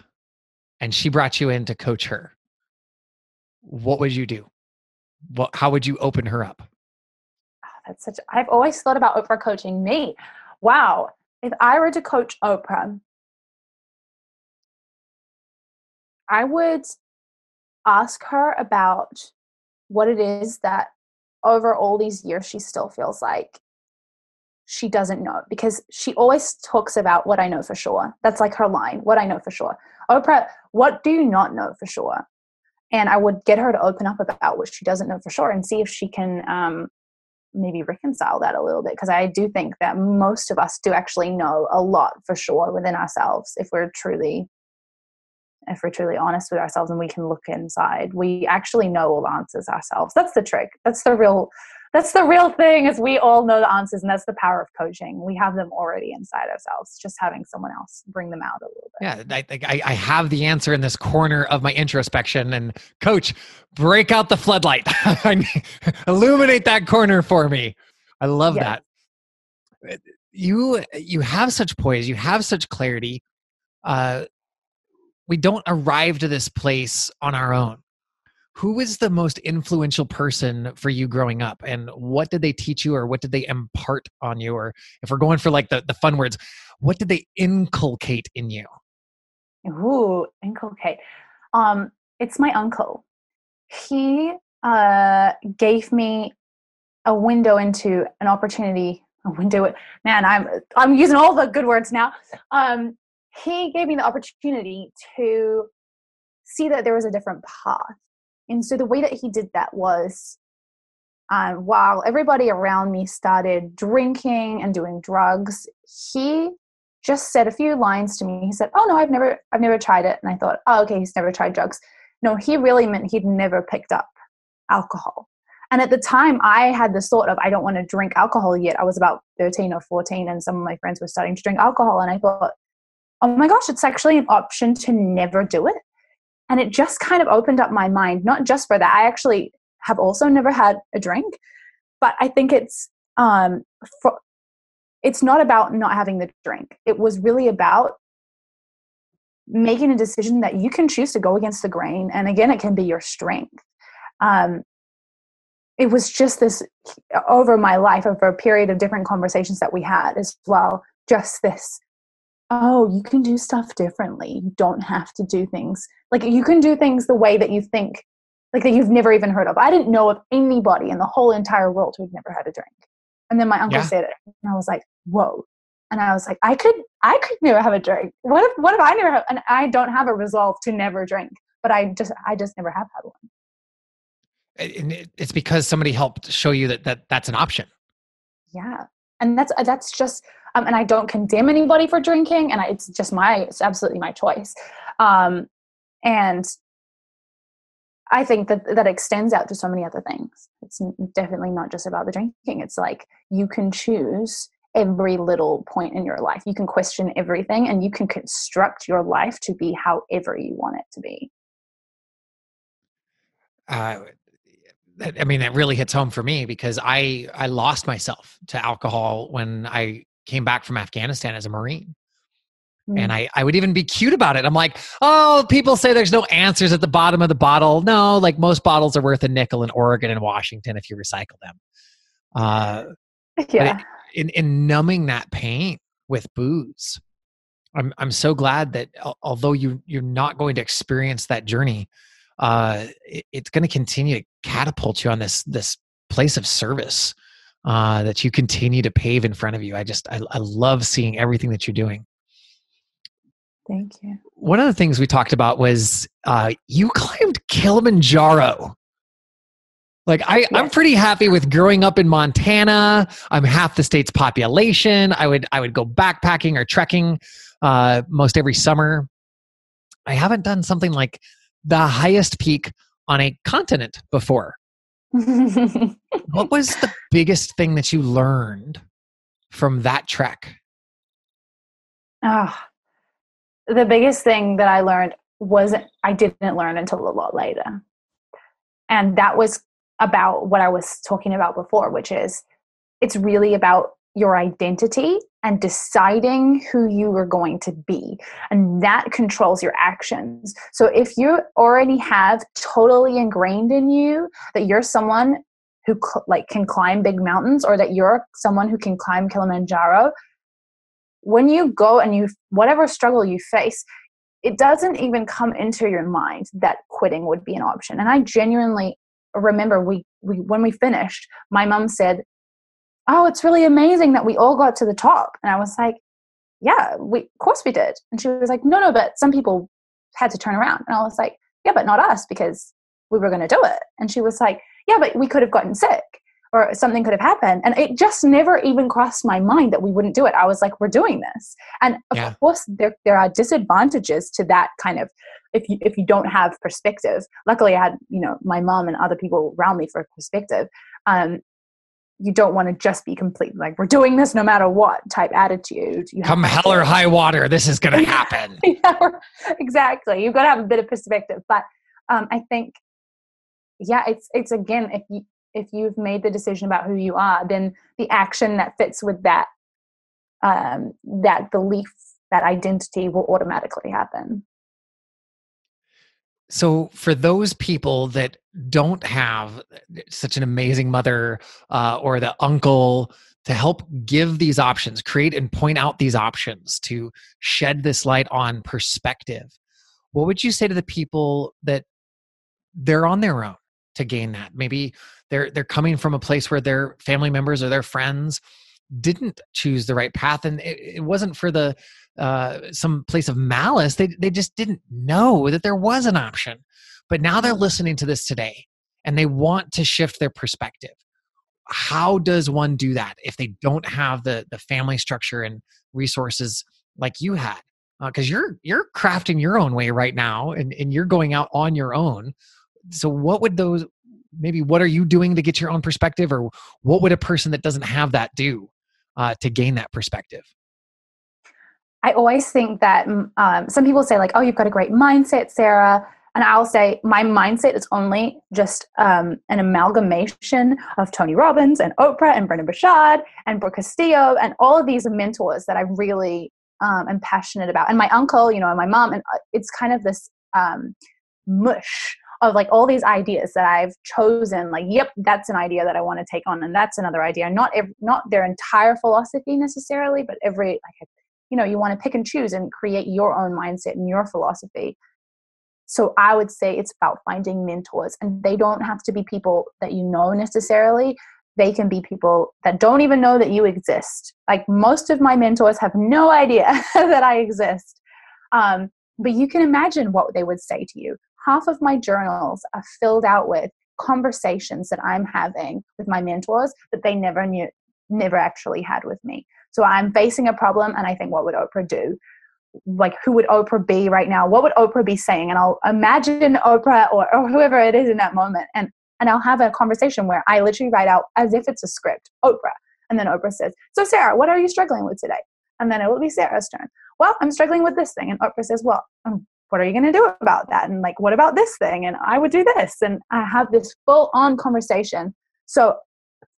[SPEAKER 2] and she brought you in to coach her, what would you do? What, how would you open her up?
[SPEAKER 1] Oh, that's such. I've always thought about Oprah coaching me. Wow, if I were to coach Oprah, I would ask her about what it is that over all these years she still feels like she doesn't know because she always talks about what I know for sure. That's like her line, what I know for sure. Oprah, what do you not know for sure? And I would get her to open up about what she doesn't know for sure and see if she can um, maybe reconcile that a little bit because I do think that most of us do actually know a lot for sure within ourselves if we're truly if we're truly honest with ourselves and we can look inside. We actually know all the answers ourselves. That's the trick. That's the real that's the real thing is we all know the answers and that's the power of coaching. We have them already inside ourselves just having someone else bring them out a little
[SPEAKER 2] bit. Yeah i, I have the answer in this corner of my introspection and coach break out the floodlight. Illuminate that corner for me. I love yes. that. You you have such poise you have such clarity. Uh we don't arrive to this place on our own who was the most influential person for you growing up? And what did they teach you or what did they impart on you? Or if we're going for like the, the fun words what did they inculcate in you?
[SPEAKER 1] Ooh inculcate. Um it's my uncle. He uh gave me a window into an opportunity a window man i'm i'm using all the good words now. Um he gave me the opportunity to see that there was a different path and so the way that he did that was um, while everybody around me started drinking and doing drugs, he just said a few lines to me. He said, "Oh no, I've never, I've never tried it." And I thought, "Oh, okay, he's never tried drugs." No, he really meant he'd never picked up alcohol. And at the time, I had this thought of, I don't want to drink alcohol yet. I was about 13 or 14, and some of my friends were starting to drink alcohol. And I thought, oh my gosh, it's actually an option to never do it. And it just kind of opened up my mind, not just for that. I actually have also never had a drink, but I think it's um for, it's not about not having the drink. It was really about making a decision that you can choose to go against the grain and again it can be your strength um, it was just this over my life over a period of different conversations that we had as well just this oh, you can do stuff differently. You don't have to do things like you can do things the way that you think, like that you've never even heard of. I didn't know of anybody in the whole entire world who'd never had a drink. And then my uncle yeah. said it, and I was like, whoa. And I was like, I could, I could never have a drink. What if, what if I never have? And I don't have a resolve to never drink, but I just, I just never have had one.
[SPEAKER 2] And it's because somebody helped show you that that that's an option.
[SPEAKER 1] Yeah, and that's that's just um, and I don't condemn anybody for drinking, and I, it's just my it's absolutely my choice. Um, and I think that that extends out to so many other things. It's definitely not just about the drinking. It's like you can choose every little point in your life. You can question everything, and you can construct your life to be however you want it to be.
[SPEAKER 2] Uh, I mean, that really hits home for me because I I lost myself to alcohol when I came back from Afghanistan as a Marine. Mm. And I, I would even be cute about it. I'm like, oh, people say there's no answers at the bottom of the bottle. No, like most bottles are worth a nickel in Oregon and Washington if you recycle them. Uh, yeah. in, in numbing that pain with booze, I'm, I'm so glad that although you, you're not going to experience that journey, uh, it, it's going to continue to catapult you on this, this place of service uh, that you continue to pave in front of you. I just, I, I love seeing everything that you're doing.
[SPEAKER 1] Thank you.
[SPEAKER 2] One of the things we talked about was uh, you climbed Kilimanjaro. Like I, yes. I'm pretty happy with growing up in Montana. I'm half the state's population. I would, I would go backpacking or trekking uh, most every summer. I haven't done something like the highest peak on a continent before what was the biggest thing that you learned from that trek?
[SPEAKER 1] Oh, the biggest thing that I learned was I didn't learn until a lot later. And that was about what I was talking about before, which is it's really about your identity and deciding who you are going to be. And that controls your actions. So if you already have totally ingrained in you that you're someone who like can climb big mountains or that you're someone who can climb kilimanjaro when you go and you whatever struggle you face it doesn't even come into your mind that quitting would be an option. And i genuinely remember we, we when we finished my mom said oh, it's really amazing that we all got to the top. And I was like, yeah, we, of course we did. And she was like, no, no, but some people had to turn around. And I was like, yeah, but not us because we were going to do it. And she was like, yeah, but we could have gotten sick or something could have happened. And it just never even crossed my mind that we wouldn't do it. I was like, we're doing this. And of yeah. course, there, there are disadvantages to that kind of if you if you don't have perspective luckily i had you know my mom and other people around me for perspective um, you don't want to just be complete like we're doing this no matter what type attitude.
[SPEAKER 2] You come hell or high water this is going to happen.
[SPEAKER 1] yeah, exactly. You've got to have a bit of perspective. But um, i think yeah it's it's again if you if you've made the decision about who you are then the action that fits with that um, that belief that identity will automatically happen
[SPEAKER 2] so for those people that don't have such an amazing mother uh, or the uncle to help give these options create and point out these options to shed this light on perspective what would you say to the people that they're on their own to gain that? Maybe they're they're coming from a place where their family members or their friends didn't choose the right path and it, it wasn't for the uh, some place of malice. They they just didn't know that there was an option. But now they're listening to this today and they want to shift their perspective. How does one do that if they don't have the the family structure and resources like you had? Because uh, you're you're crafting your own way right now and, and you're going out on your own. So what would those maybe what are you doing to get your own perspective or what would a person that doesn't have that do uh, to gain that perspective?
[SPEAKER 1] I always think that mm, um, some people say, like, oh, you've got a great mindset, Sarah. And I'll say, my mindset is only just um, an amalgamation of Tony Robbins and Oprah and Brendon Burchard and Brooke Castillo and all of these mentors that I really um, am passionate about. And my uncle, you know, and my mom. And uh, it's kind of this um, mush of like all these ideas that I've chosen. Like, yep, that's an idea that I want to take on, and that's another idea. Not every, not their entire philosophy necessarily, but every like you know you want to pick and choose and create your own mindset and your philosophy. So i would say it's about finding mentors and they don't have to be people that you know necessarily. They can be people that don't even know that you exist. Like most of my mentors have no idea that i exist. Um, but you can imagine what they would say to you. Half of my journals are filled out with conversations that i'm having with my mentors that they never knew never actually had with me so I'm facing a problem, and I think, what would Oprah do? Like, who would Oprah be right now? What would Oprah be saying? And I'll imagine Oprah or, or whoever it is in that moment, and and I'll have a conversation where I literally write out as if it's a script, Oprah, and then Oprah says, "So Sarah, what are you struggling with today?" And then it will be Sarah's turn. Well, I'm struggling with this thing, and Oprah says, "Well, um, what are you going to do about that?" And like, what about this thing? And I would do this, and I have this full-on conversation. So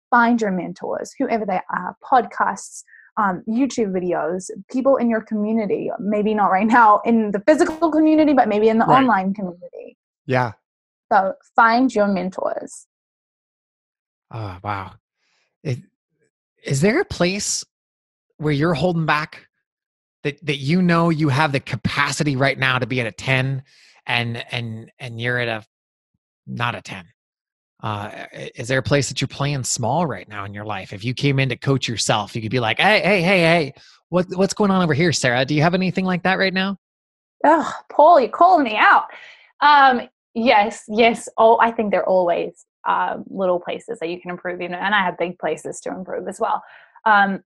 [SPEAKER 1] find your mentors, whoever they are, podcasts, um, YouTube videos, people in your community, maybe not right now in the physical community, but maybe in the right. online community.
[SPEAKER 2] Yeah.
[SPEAKER 1] So find your mentors.
[SPEAKER 2] Oh, wow. Is, is there a place where you're holding back that, that you know you have the capacity right now to be at a 10 and and and you're at a not a 10 uh, is there a place that you're playing small right now in your life? If you came in to coach yourself, you could be like, "Hey, hey, hey, hey, what, what's going on over here, Sarah? Do you have anything like that right now?"
[SPEAKER 1] Oh, Paul, you're calling me out. Um, yes, yes. Oh, I think there are always um, little places that you can improve, even, and I have big places to improve as well. Um,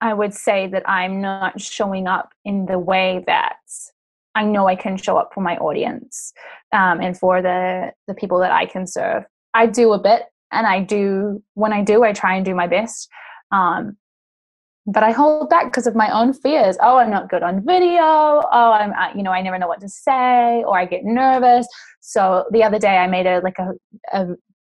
[SPEAKER 1] I would say that I'm not showing up in the way that I know I can show up for my audience um, and for the the people that I can serve. I do a bit, and I do when I do, I try and do my best. Um, but I hold back because of my own fears. Oh, I'm not good on video. Oh, I'm you know I never know what to say, or I get nervous. So the other day I made a like a, a,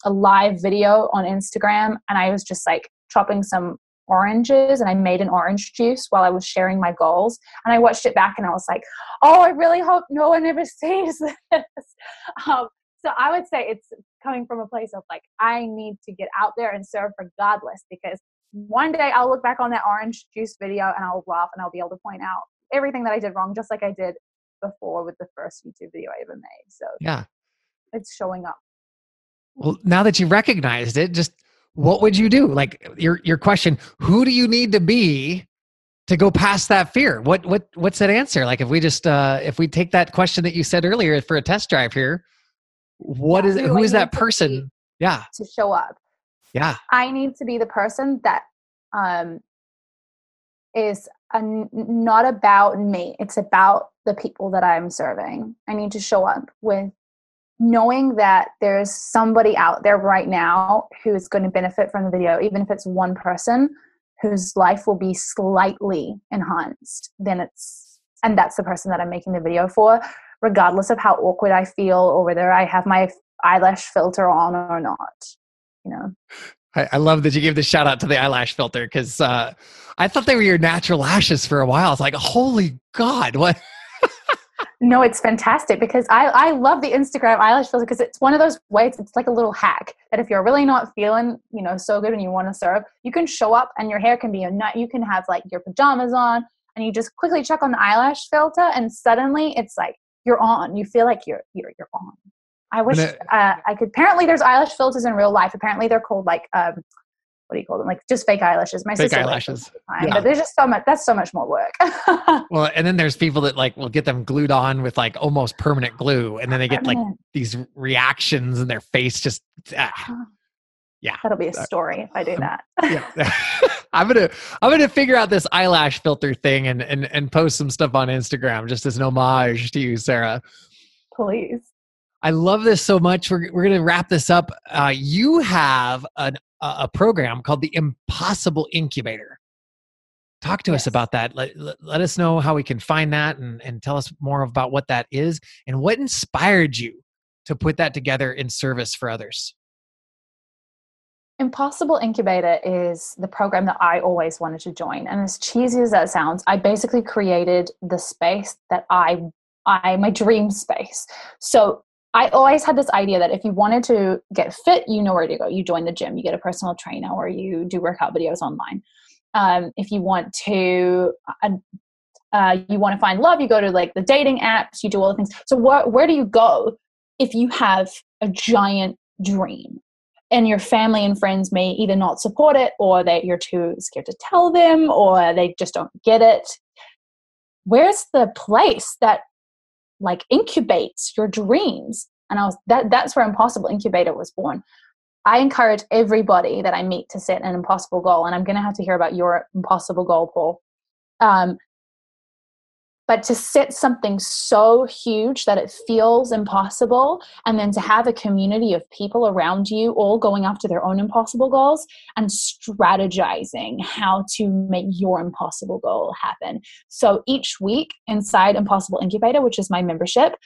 [SPEAKER 1] a live video on Instagram, and I was just like chopping some oranges and I made an orange juice while I was sharing my goals. And I watched it back and I was like, oh, I really hope no one ever sees this. Um, so I would say it's coming from a place of like, I need to get out there and serve regardless because one day I'll look back on that orange juice video and I'll laugh and I'll be able to point out everything that I did wrong, just like I did before with the first YouTube video I ever made. So
[SPEAKER 2] yeah,
[SPEAKER 1] it's showing up.
[SPEAKER 2] Well, now that you recognized it, just what would you do? Like your your question, who do you need to be to go past that fear? What what what's that answer? Like if we just uh if we take that question that you said earlier for a test drive here, what is who is that person? Yeah.
[SPEAKER 1] To show up.
[SPEAKER 2] Yeah.
[SPEAKER 1] I need to be the person that um is a, not about me. It's about the people that I'm serving. I need to show up with knowing that there's somebody out there right now who is going to benefit from the video, even if it's one person whose life will be slightly enhanced, then it's, and that's the person that I'm making the video for, regardless of how awkward I feel or whether I have my eyelash filter on or not, you know.
[SPEAKER 2] I, I love that you gave the shout out to the eyelash filter because uh, I thought they were your natural lashes for a while. It's like, holy God, what?
[SPEAKER 1] no, it's fantastic because I, I love the Instagram eyelash filter because it's one of those ways, it's like a little hack that if you're really not feeling, you know, so good and you want to serve, you can show up and your hair can be a nut. You can have like your pajamas on and you just quickly check on the eyelash filter and suddenly it's like you're on. You feel like you're, you're, you're on. I wish uh, I could. Apparently, there's eyelash filters in real life. Apparently, they're called like um, what do you call them? Like just fake eyelashes. My
[SPEAKER 2] fake
[SPEAKER 1] sister
[SPEAKER 2] eyelashes.
[SPEAKER 1] yeah. But there's just so much. That's so much more work.
[SPEAKER 2] well, and then there's people that like will get them glued on with like almost permanent glue, and then they get like these reactions, and their face just. Ah. Yeah,
[SPEAKER 1] that'll be a story if I do that.
[SPEAKER 2] yeah, I'm gonna I'm gonna figure out this eyelash filter thing and and and post some stuff on Instagram just as an homage to you, Sarah.
[SPEAKER 1] Please.
[SPEAKER 2] I love this so much. We're, we're going to wrap this up. Uh, you have an, a program called the Impossible Incubator. Talk to yes. us about that. Let, let, let, us know how we can find that and, and tell us more about what that is and what inspired you to put that together in service for others.
[SPEAKER 1] Impossible Incubator is the program that I always wanted to join. And as cheesy as that sounds, I basically created the space that I I my dream space. So I always had this idea that if you wanted to get fit, you know where to go. You join the gym, you get a personal trainer, or you do workout videos online. Um, if you want to, uh, you want to find love, you go to like the dating apps, you do all the things. So where where do you go if you have a giant dream? And your family and friends may either not support it, or that you're too scared to tell them, or they just don't get it. Where's the place that like incubates your dreams? And i was that that's where impossible incubator was born. I encourage everybody that i meet to set an impossible goal and i'm going to have to hear about your impossible goal paul. Um, but to set something so huge that it feels impossible and then to have a community of people around you all going after their own impossible goals and strategizing how to make your impossible goal happen. So each week inside impossible incubator which is my membership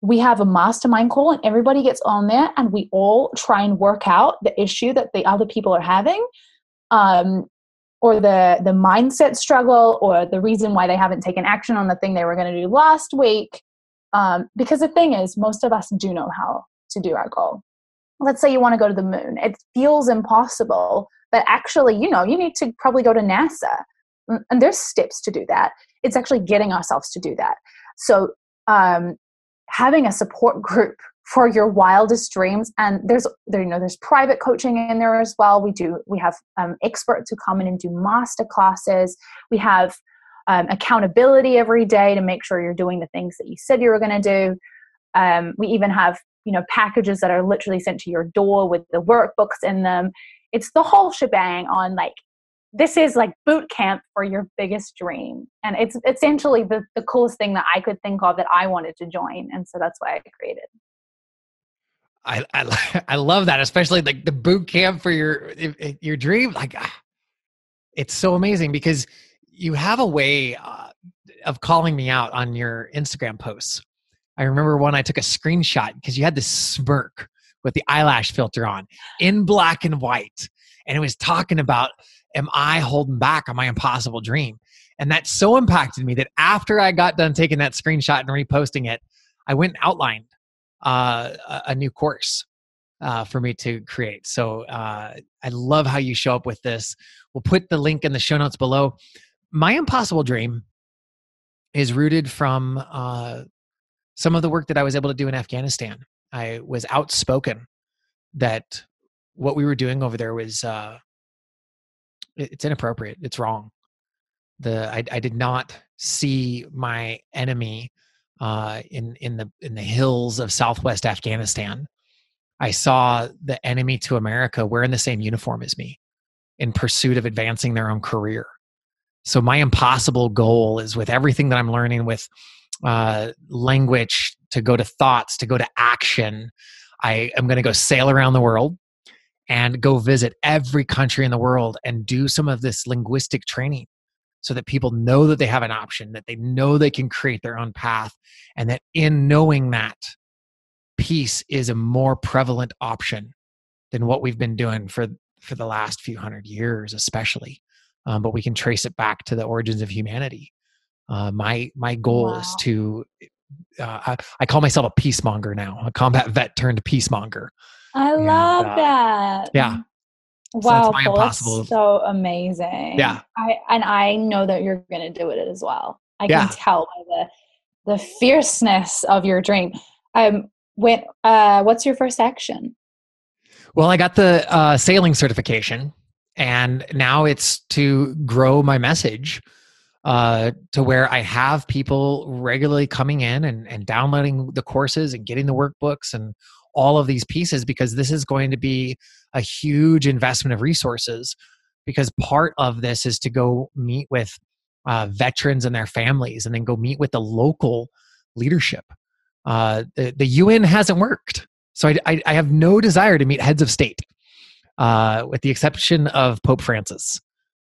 [SPEAKER 1] we have a mastermind call and everybody gets on there and we all try and work out the issue that the other people are having um, or the the mindset struggle or the reason why they haven't taken action on the thing they were going to do last week um, because the thing is most of us do know how to do our goal. Let's say you want to go to the moon. It feels impossible but actually you know you need to probably go to nasa. And there's steps to do that. It's actually getting ourselves to do that. So um, having a support group for your wildest dreams. And there's there you know there's private coaching in there as well. We do we have um, experts who come in and do master classes. We have um, accountability every day to make sure you're doing the things that you said you were going to do. Um, we even have you know packages that are literally sent to your door with the workbooks in them. It's the whole shebang on like this is like boot camp for your biggest dream. And it's essentially the, the coolest thing that i could think of that i wanted to join. And so that's why i created
[SPEAKER 2] I, I I love that, especially like the boot camp for your your dream. Like, ah, it's so amazing because you have a way uh, of calling me out on your Instagram posts. I remember when I took a screenshot because you had this smirk with the eyelash filter on in black and white, and it was talking about, "Am I holding back on my impossible dream?" And that so impacted me that after I got done taking that screenshot and reposting it, I went and outlined uh, a new course uh, for me to create. So uh, I love how you show up with this. We'll put the link in the show notes below. My impossible dream is rooted from uh, some of the work that I was able to do in Afghanistan. I was outspoken that what we were doing over there was uh, it's inappropriate. It's wrong. The I, I did not see my enemy uh, in in the in the hills of Southwest Afghanistan. I saw the enemy to America wearing the same uniform as me in pursuit of advancing their own career. So my impossible goal is with everything that I'm learning with uh, language to go to thoughts to go to action. I am going to go sail around the world and go visit every country in the world and do some of this linguistic training so that people know that they have an option, that they know they can create their own path, and that in knowing that, peace is a more prevalent option than what we've been doing for for the last few hundred years, especially. Um, but we can trace it back to the origins of humanity. Uh, my my goal wow. is to uh, I, I, call myself a peacemonger now, a combat vet turned peacemonger.
[SPEAKER 1] I and, love uh, that.
[SPEAKER 2] Yeah.
[SPEAKER 1] Wow, so impossible. so amazing.
[SPEAKER 2] Yeah.
[SPEAKER 1] I and I know that you're going to do it as well. I yeah. can tell by the the fierceness of your dream. Um, when uh, what's your first action?
[SPEAKER 2] Well, I got the uh, sailing certification, and now it's to grow my message uh, to where I have people regularly coming in and, and downloading the courses and getting the workbooks and all of these pieces because this is going to be a huge investment of resources because part of this is to go meet with uh, veterans and their families and then go meet with the local leadership. Uh, the, the un hasn't worked. So I, I, I, have no desire to meet heads of state uh, with the exception of pope francis.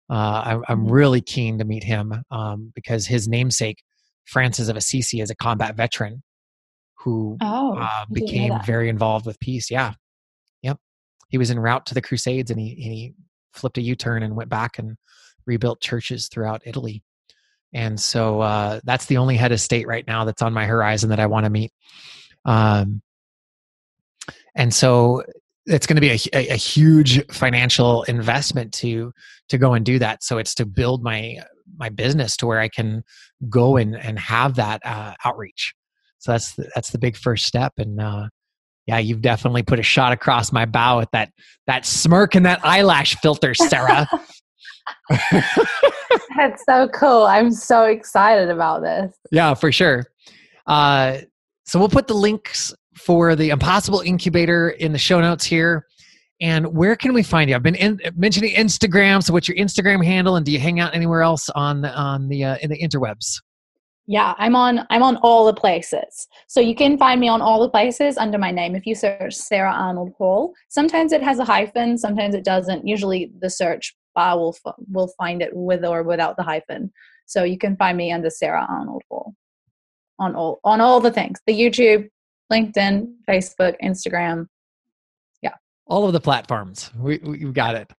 [SPEAKER 2] Uh, I, am mm-hmm. really keen to meet him um, because his namesake francis of assisi is a combat veteran who
[SPEAKER 1] oh,
[SPEAKER 2] uh, became very involved with peace. Yeah. Yep. He was en route to the Crusades and he, he flipped a U turn and went back and rebuilt churches throughout Italy. And so uh, that's the only head of state right now that's on my horizon that I want to meet. Um, and so it's going to be a, a, a, huge financial investment to to go and do that. So it's to build my my business to where I can go and and have that uh, outreach so that's the, that's the big first step and uh, yeah you've definitely put a shot across my bow with that that smirk and that eyelash filter sarah.
[SPEAKER 1] That's so cool. I'm so excited about this.
[SPEAKER 2] Yeah for sure. Uh, so we'll put the links for the impossible incubator in the show notes here. And where can we find you? I've been in, mentioning instagram. So what's your instagram handle and do you hang out anywhere else on on the uh, in the interwebs
[SPEAKER 1] yeah, I'm on I'm on all the places. So you can find me on all the places under my name if you search Sarah Arnold Hall. Sometimes it has a hyphen, sometimes it doesn't. Usually the search bar will will find it with or without the hyphen. So you can find me under Sarah Arnold Hall on all on all the things. The YouTube, LinkedIn, Facebook, Instagram. Yeah.
[SPEAKER 2] All of the platforms. We we got it.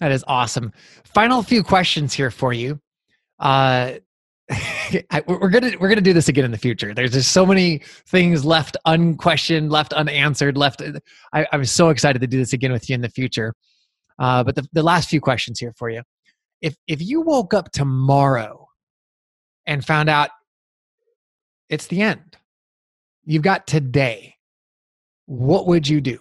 [SPEAKER 2] That is awesome. Final few questions here for you. Uh I, we're gonna we're gonna do this again in the future. There's just so many things left unquestioned, left unanswered, left. I, I'm so excited to do this again with you in the future. Uh, but the, the last few questions here for you. If if you woke up tomorrow and found out it's the end, you've got today. What would you do?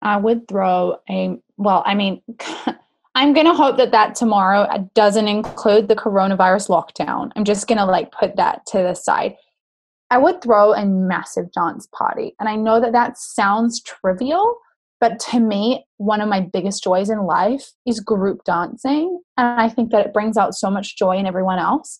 [SPEAKER 1] I would throw a well. I mean. I'm going to hope that that tomorrow uh, doesn't include the coronavirus lockdown. I'm just going to like put that to the side. I would throw a massive dance party. And I know that that sounds trivial, but to me, one of my biggest joys in life is group dancing. And I think that it brings out so much joy in everyone else.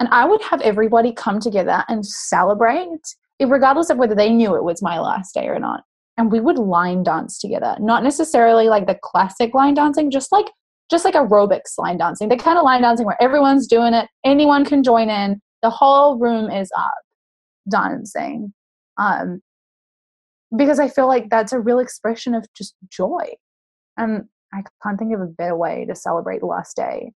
[SPEAKER 1] And I would have everybody come together and celebrate, regardless of whether they knew it was my last day or not and we would line dance together not necessarily like the classic line dancing just like just like aerobics line dancing. The kind of line dancing where everyone's doing it anyone can join in the whole room is up dancing. Um because i feel like that's a real expression of just joy. And i can't think of a better way to celebrate the last day.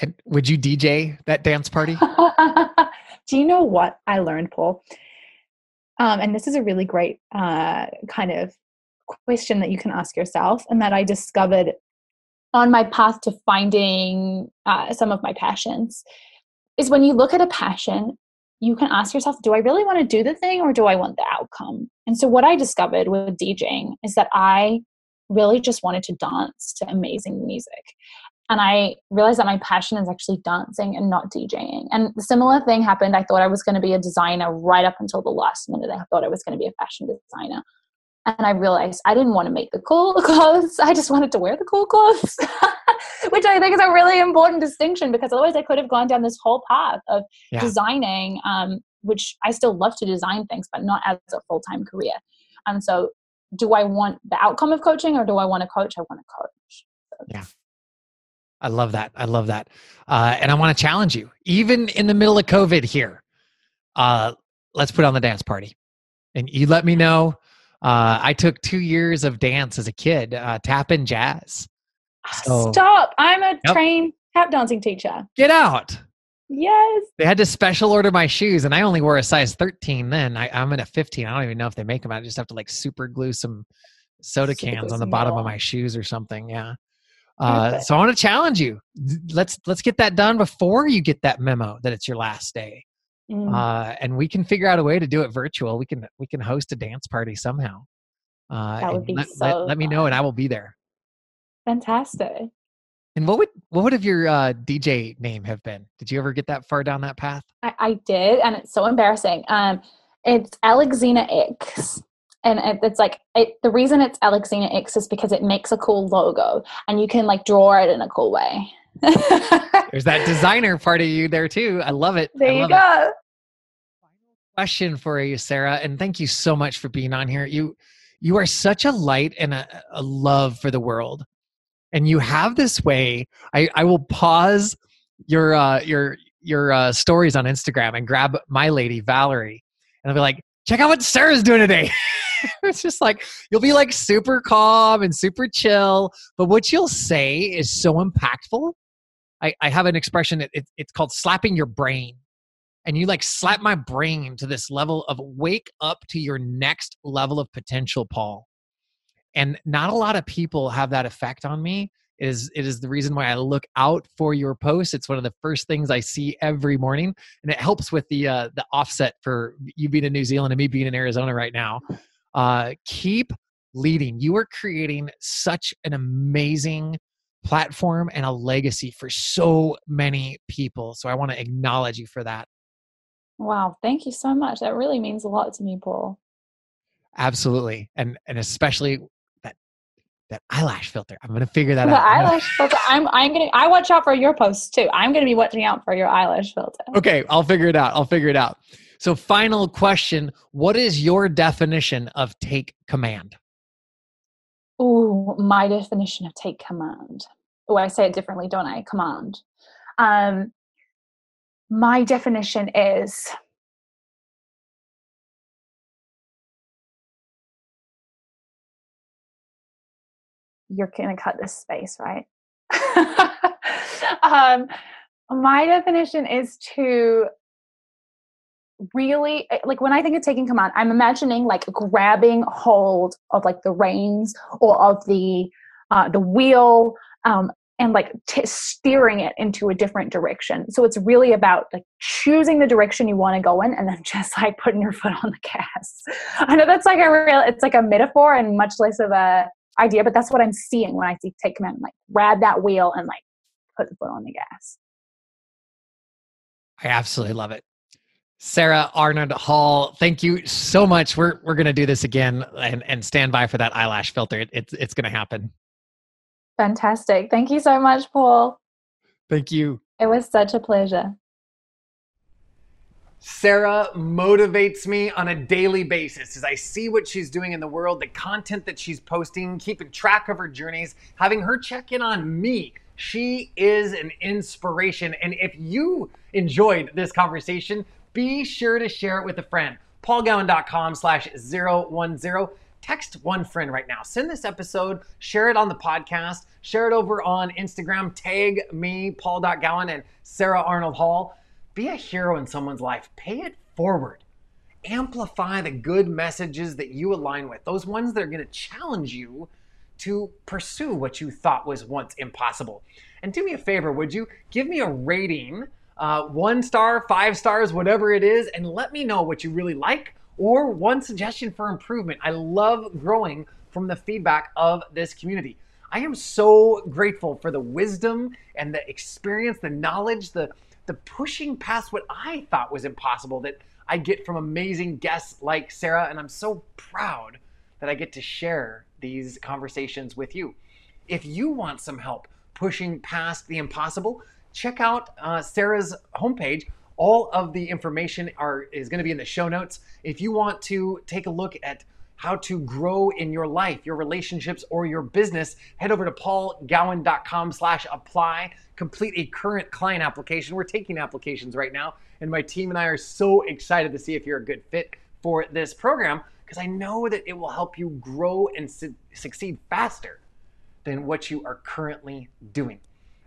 [SPEAKER 2] And would you dj that dance party?
[SPEAKER 1] Do you know what i learned paul um, and this is a really great uh, kind of question that you can ask yourself, and that I discovered on my path to finding uh, some of my passions is when you look at a passion, you can ask yourself, do I really want to do the thing or do I want the outcome? And so, what I discovered with DJing is that I really just wanted to dance to amazing music and I realized that my passion is actually dancing and not DJing. And the similar thing happened. I thought I was going to be a designer right up until the last minute. I thought I was going to be a fashion designer. and I realized I didn't want to make the cool clothes. I just wanted to wear the cool clothes, which I think is a really important distinction because otherwise I could have gone down this whole path of yeah. designing, um, which I still love to design things, but not as a full time career. And so, do I want the outcome of coaching or do I want to coach? I want to coach.
[SPEAKER 2] So. Yeah. I love that. I love that. Uh, and I want to challenge you, even in the middle of COVID here. Uh, let's put on the dance party. And you let me know. Uh, I took two years of dance as a kid, uh, tap and jazz.
[SPEAKER 1] So, Stop! I'm a yep. trained tap dancing teacher.
[SPEAKER 2] Get out.
[SPEAKER 1] Yes.
[SPEAKER 2] They had to special order my shoes, and I only wore a size 13 then. I, am in a 15. I don't even know if they make them. I just have to like super glue some soda super cans on the bottom of my shoes or something. Yeah. Uh, so I want to challenge you. Let's let's get that done before you get that memo that it's your last day. Mm. Uh, and we can figure out a way to do it virtual. We can we can host a dance party somehow.
[SPEAKER 1] Uh, that would be
[SPEAKER 2] let,
[SPEAKER 1] so.
[SPEAKER 2] Let, let, me know, and I will be there.
[SPEAKER 1] Fantastic.
[SPEAKER 2] And what would what would have your uh, DJ name have been? Did you ever get that far down that path?
[SPEAKER 1] I, I did, and it's so embarrassing. Um, it's Alexina X and it's like it, the reason it's Alexina X is because it makes a cool logo and you can like draw it in a cool way.
[SPEAKER 2] There's that designer part of you there too. I love it.
[SPEAKER 1] There
[SPEAKER 2] you
[SPEAKER 1] go. It.
[SPEAKER 2] Question for you, Sarah, and thank you so much for being on here. You you are such a light and a, a love for the world, and you have this way. I I will pause your uh, your your uh, stories on Instagram and grab my lady Valerie, and I'll be like, check out what Sarah's doing today. it's just like you'll be like super calm and super chill, but what you'll say is so impactful. I, I have an expression, it, it, it's called slapping your brain. And you like slap my brain to this level of wake up to your next level of potential, Paul. And not a lot of people have that effect on me. It is it is the reason why I look out for your posts. It's one of the first things I see every morning, and it helps with the uh, the offset for you being in New Zealand and me being in Arizona right now. Uh, keep leading. You are creating such an amazing platform and a legacy for so many people. So I want to acknowledge you for that.
[SPEAKER 1] Wow, thank you so much. That really means a lot to me, Paul.
[SPEAKER 2] Absolutely. And and especially that that eyelash filter. I'm gonna figure that
[SPEAKER 1] the
[SPEAKER 2] out.
[SPEAKER 1] eyelash filter. I'm I'm gonna I watch out for your posts too. I'm gonna be watching out for your eyelash filter.
[SPEAKER 2] Okay, I'll figure it out. I'll figure it out. So, final question What is your definition of take command?
[SPEAKER 1] Oh, my definition of take command. Oh, I say it differently, don't I? Command. Um, my definition is you're going to cut this space, right? um, my definition is to really eh, like when I think of taking command, I'm imagining like grabbing hold of like the reins or of the uh, the wheel um, and like t- steering it into a different direction. So it's really about like choosing the direction you want to go in and then just like putting your foot on the gas. I know that's like a real it's like a metaphor and much less of a idea, but that's what I'm seeing when I see take command. Like grab that wheel and like put the foot on the gas.
[SPEAKER 2] I absolutely love it. Sarah Arnold Hall, thank you so much. We're we're gonna do this again and and stand by for that eyelash filter. It, it's it's gonna happen.
[SPEAKER 1] Fantastic. Thank you so much, Paul.
[SPEAKER 2] Thank you.
[SPEAKER 1] It was such a pleasure.
[SPEAKER 4] Sarah motivates me on a daily basis as I see what she's doing in the world, the content that she's posting, keeping track of her journeys, having her check in on me. She is an inspiration. And if you enjoyed this conversation, be sure to share it with a friend. paulgowan.com slash 010. Text one friend right now. Send this episode, share it on the podcast, share it over on Instagram, tag me, paul.gowan and Sarah Arnold Hall. Be a hero in someone's life. Pay it forward. Amplify the good messages that you align with, those ones that are going to challenge you to pursue what you thought was once impossible. And do me a favor, would you give me a rating uh, one star, five stars, whatever it is, and let me know what you really like or one suggestion for improvement. I love growing from the feedback of this community. I am so grateful for the wisdom and the experience, the knowledge, the the pushing past what I thought was impossible that I get from amazing guests like Sarah, and I'm so proud
[SPEAKER 2] that I get to share these conversations with you. If you want some help pushing past the impossible, check out uh, Sarah's homepage. All of the information are is going to be in the show notes. If you want to take a look at how to grow in your life, your relationships, or your business, head over to paulgowan.com slash apply. Complete a current client application. We're taking applications right now, and my team and I are so excited to see if you're a good fit for this program because I know that it will help you grow and su- succeed faster than what you are currently doing.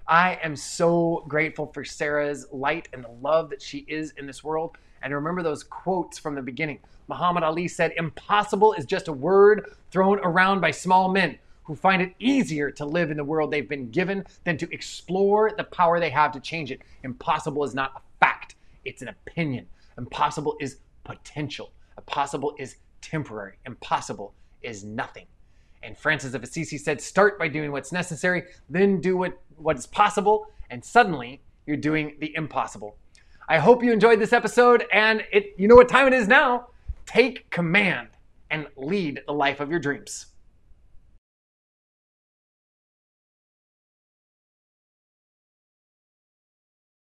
[SPEAKER 2] I am so grateful for Sarah's light and the love that she is in this world. And remember those quotes from the beginning. Muhammad Ali said, Impossible is just a word thrown around by small men who find it easier to live in the world they've been given than to explore the power they have to change it. Impossible is not a fact, it's an opinion. Impossible is potential. Impossible is temporary. Impossible is nothing. And Francis of Assisi said, start by doing what's necessary, then do what, what is possible, and suddenly you're doing the impossible. I hope you enjoyed this episode, and it you know what time it is now. Take command and lead the life of your dreams.